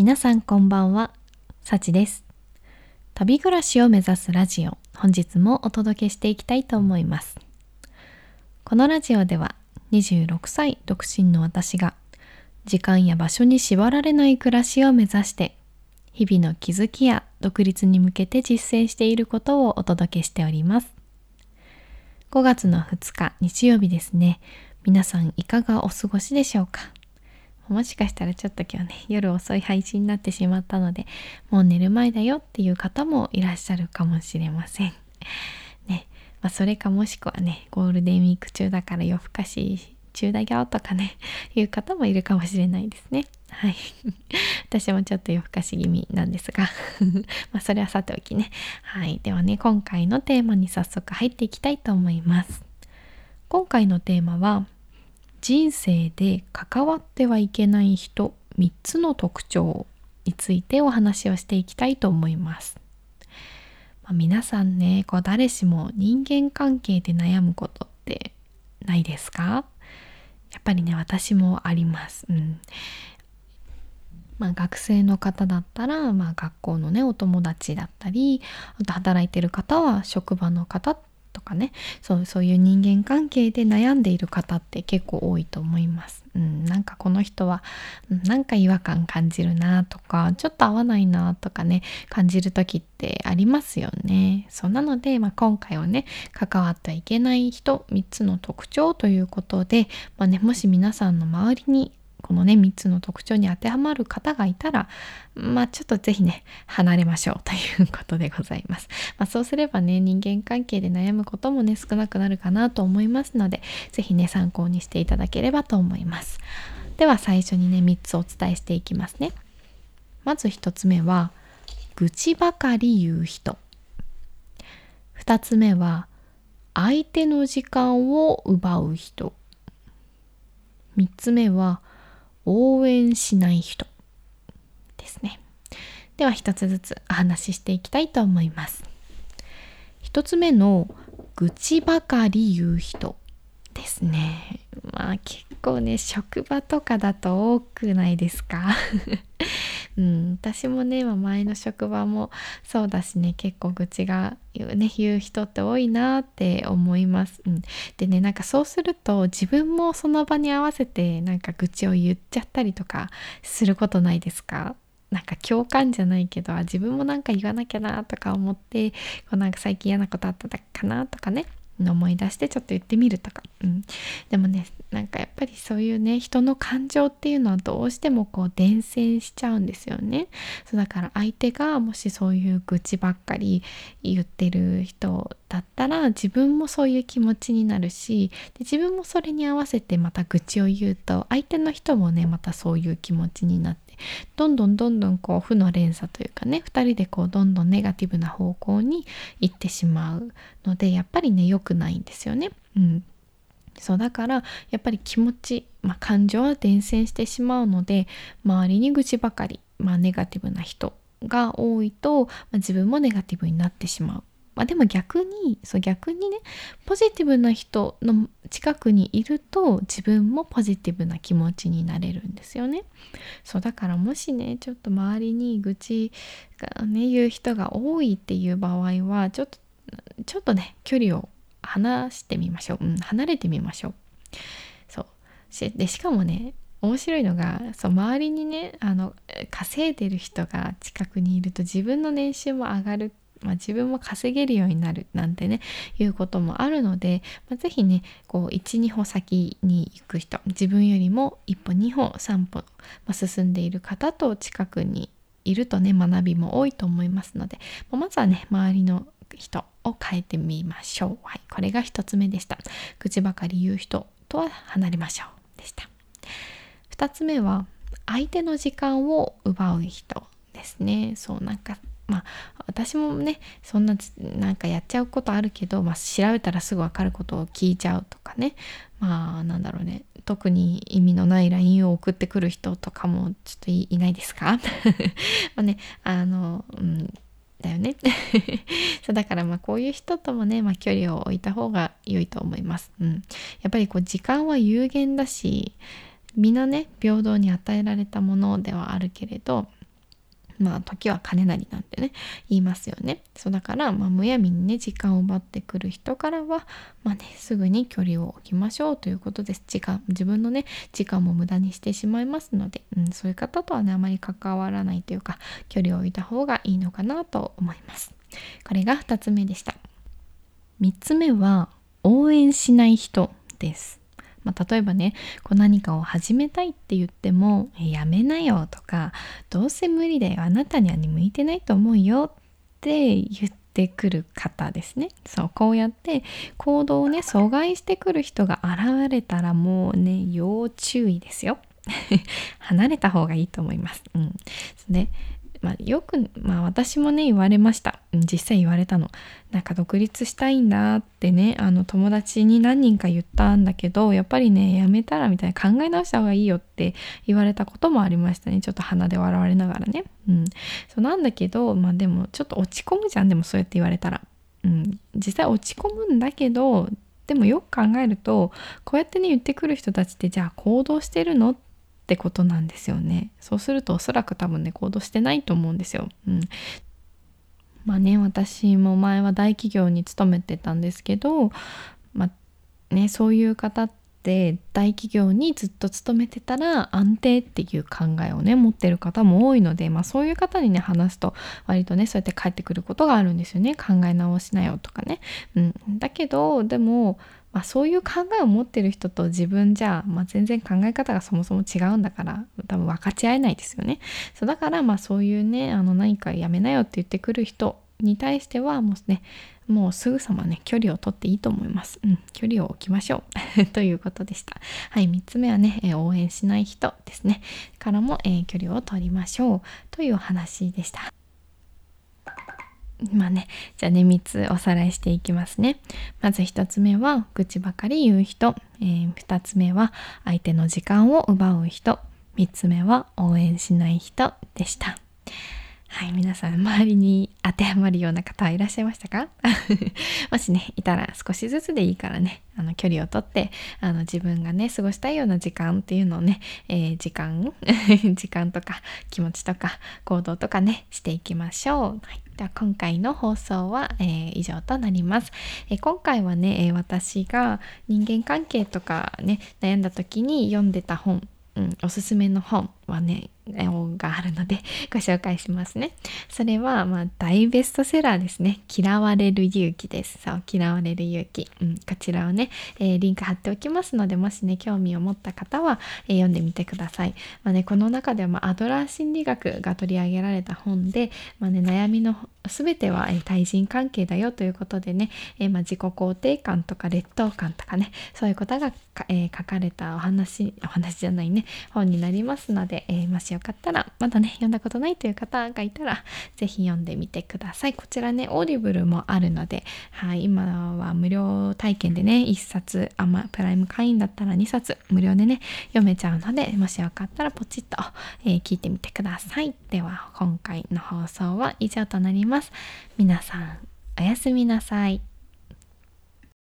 皆さんこんばんは、さちです。旅暮らしを目指すラジオ、本日もお届けしていきたいと思います。このラジオでは26歳独身の私が時間や場所に縛られない暮らしを目指して日々の気づきや独立に向けて実践していることをお届けしております。5月の2日日曜日ですね。皆さんいかがお過ごしでしょうか？もしかしたらちょっと今日ね夜遅い配信になってしまったのでもう寝る前だよっていう方もいらっしゃるかもしれません。ね、まあ、それかもしくはねゴールデンウィーク中だから夜更かし中だよとかねいう方もいるかもしれないですね。はい。私もちょっと夜更かし気味なんですが まあそれはさておきね。はい。ではね今回のテーマに早速入っていきたいと思います。今回のテーマは人生で関わってはいけない人3つの特徴についてお話をしていきたいと思います。まあ、皆さんねこう誰しも人間関係で悩むことってないですか？やっぱりね私もあります。うんまあ、学生の方だったら、まあ、学校のねお友達だったりあと働いてる方は職場の方とかねそうそういう人間関係で悩んでいる方って結構多いと思います。うん、なんかこの人はなんか違和感感じるなとかちょっと合わないなとかね感じる時ってありますよね。そうなので、まあ、今回はね関わってはいけない人3つの特徴ということで、まあね、もし皆さんの周りにこのね3つの特徴に当てはまる方がいたらまあちょっと是非ね離れましょうということでございます。まあ、そうすればね人間関係で悩むこともね少なくなるかなと思いますので是非ね参考にしていただければと思います。では最初にね3つお伝えしていきますね。まず1つ目は愚痴ばかり言う人。2つ目は相手の時間を奪う人。3つ目は応援しない人ですね。では一つずつお話ししていきたいと思います。一つ目の愚痴ばかり言う人ですね。まあ結構ね職場とかだと多くないですか？うん、私もね、まあ、前の職場もそうだしね結構愚痴が言う,、ね、言う人って多いなって思います。うん、でねなんかそうすると自分もその場に合わせてなんか愚痴を言っちゃったりとかすることないですか？なんか共感じゃないけど自分もなんか言わなきゃなとか思ってこうなんか最近嫌なことあったかなとかね。思い出してちょっと言ってみるとか、うん、でもねなんかやっぱりそういうね人の感情っていうのはどうしてもこう伝染しちゃうんですよね。そうだから相手がもしそういう愚痴ばっかり言ってる人だったら自分もそういう気持ちになるしで自分もそれに合わせてまた愚痴を言うと相手の人もねまたそういう気持ちになってどんどんどんどんこう負の連鎖というかね2人でこうどんどんネガティブな方向に行ってしまうのでやっぱりね良くないんですよね。うんそうだからやっぱり気持ち、まあ、感情は伝染してしまうので周りに愚痴ばかり、まあ、ネガティブな人が多いと、まあ、自分もネガティブになってしまう。まあ、でも逆にそう逆にねポジティブな人の近くにいると自分もポジティブな気持ちになれるんですよね。そうだからもしねちょっと周りに愚痴がね言う人が多いっていう場合はちょっとちょっとね距離を離してみましょう、うん、離れてみましょう。そう。しでしかもね面白いのがそう周りにねあの稼いでる人が近くにいると自分の年収も上がるまあ、自分も稼げるようになるなんてねいうこともあるので、まあ、是非ねこう12歩先に行く人自分よりも一歩2歩3歩、まあ、進んでいる方と近くにいるとね学びも多いと思いますので、まあ、まずはね周りの人を変えてみましょう。はい、これが1つ目でした。口ばかり言う人とは離れましょうでした。2つ目は相手の時間を奪う人ですね。そうなんかまあ私もねそんななんかやっちゃうことあるけど、まあ、調べたらすぐ分かることを聞いちゃうとかね。まあなんだろうね。特に意味のない LINE を送ってくる人とかもちょっといないですか？まあねあの、うんだよね。そうだからまあこういう人ともね、まあ、距離を置いた方が良いと思います。うん、やっぱりこう時間は有限だしみんなね平等に与えられたものではあるけれどまあ時は金なりなんてね言いますよね。そうだから、まあ、むやみにね時間を奪ってくる人からはまあねすぐに距離を置きましょうということです。時間自分のね時間も無駄にしてしまいますので、うん、そういう方とはねあまり関わらないというか距離を置いた方がいいのかなと思います。これが2つ目でした。3つ目は応援しない人です。まあ、例えばねこう何かを始めたいって言っても「やめなよ」とか「どうせ無理だよあなたには向いてないと思うよ」って言ってくる方ですね。そうこうやって行動をね阻害してくる人が現れたらもうね要注意ですよ。離れた方がいいと思います。うん、でまあ、よく、まあ、私もね言われました。実際言われたの。なんか独立したいんだってねあの友達に何人か言ったんだけどやっぱりねやめたらみたいな考え直した方がいいよって言われたこともありましたね。ちょっと鼻で笑われながらね。うん。そうなんだけどまあでもちょっと落ち込むじゃん。でもそうやって言われたら。うん。実際落ち込むんだけどでもよく考えるとこうやってね言ってくる人たちってじゃあ行動してるのってってことなんですよね。そうするとおそらく多分ね行動してないと思うんですよ、うん、まあね私も前は大企業に勤めてたんですけどまあねそういう方って大企業にずっと勤めてたら安定っていう考えをね持ってる方も多いので、まあ、そういう方にね話すと割とねそうやって帰ってくることがあるんですよね。考え直しなよとかね。うん、だけどでもまあ、そういう考えを持ってる人と自分じゃ、まあ、全然考え方がそもそも違うんだから多分分かち合えないですよね。そうだからまあそういうねあの何かやめなよって言ってくる人に対してはもうねもうすぐさまね距離をとっていいと思います。うん、距離を置きましょう ということでした。はい、3つ目はね、え、応援しない人ですね。からも、えー、距離を取りましょうというお話でした。まあね、じゃあね、3つおさらいしていきますね。まず1つ目は、愚痴ばかり言う人。えー、2つ目は、相手の時間を奪う人。3つ目は、応援しない人でした。はい、皆さん周りに当てはまるような方はいらっしゃいましたか？もしね、いたら少しずつでいいからね、あの距離をとってあの自分がね、過ごしたいような時間っていうのをね、えー、時間 時間とか気持ちとか行動とかね、していきましょう。はい、では今回の放送は、えー、以上となります、えー、今回はね、え私が人間関係とかね、悩んだ時に読んでた本、うん、おすすめの本はねがあるので ご紹介しますね。それは、まあ、大ベストセラーですね。嫌われる勇気です。そう、嫌われる勇気。うん、こちらをね、えー、リンク貼っておきますので、もしね、興味を持った方は、えー、読んでみてください。まあね、この中では、まあ、アドラー心理学が取り上げられた本で、まあね、悩みの全ては、えー、対人関係だよということでね、えまあ、自己肯定感とか劣等感とかね、そういうことがえ書かれたお話、お話じゃないね、本になりますので、えもしよかったらまだね読んだことないという方がいたら是非読んでみてください。こちらねオーディブルもあるので、はい、今は無料体験でね1冊あ、ま、プライム会員だったら2冊無料でね読めちゃうのでもしよかったらポチッと、えー、聞いてみてください。では今回の放送は以上となります。皆さんおやすみなさい。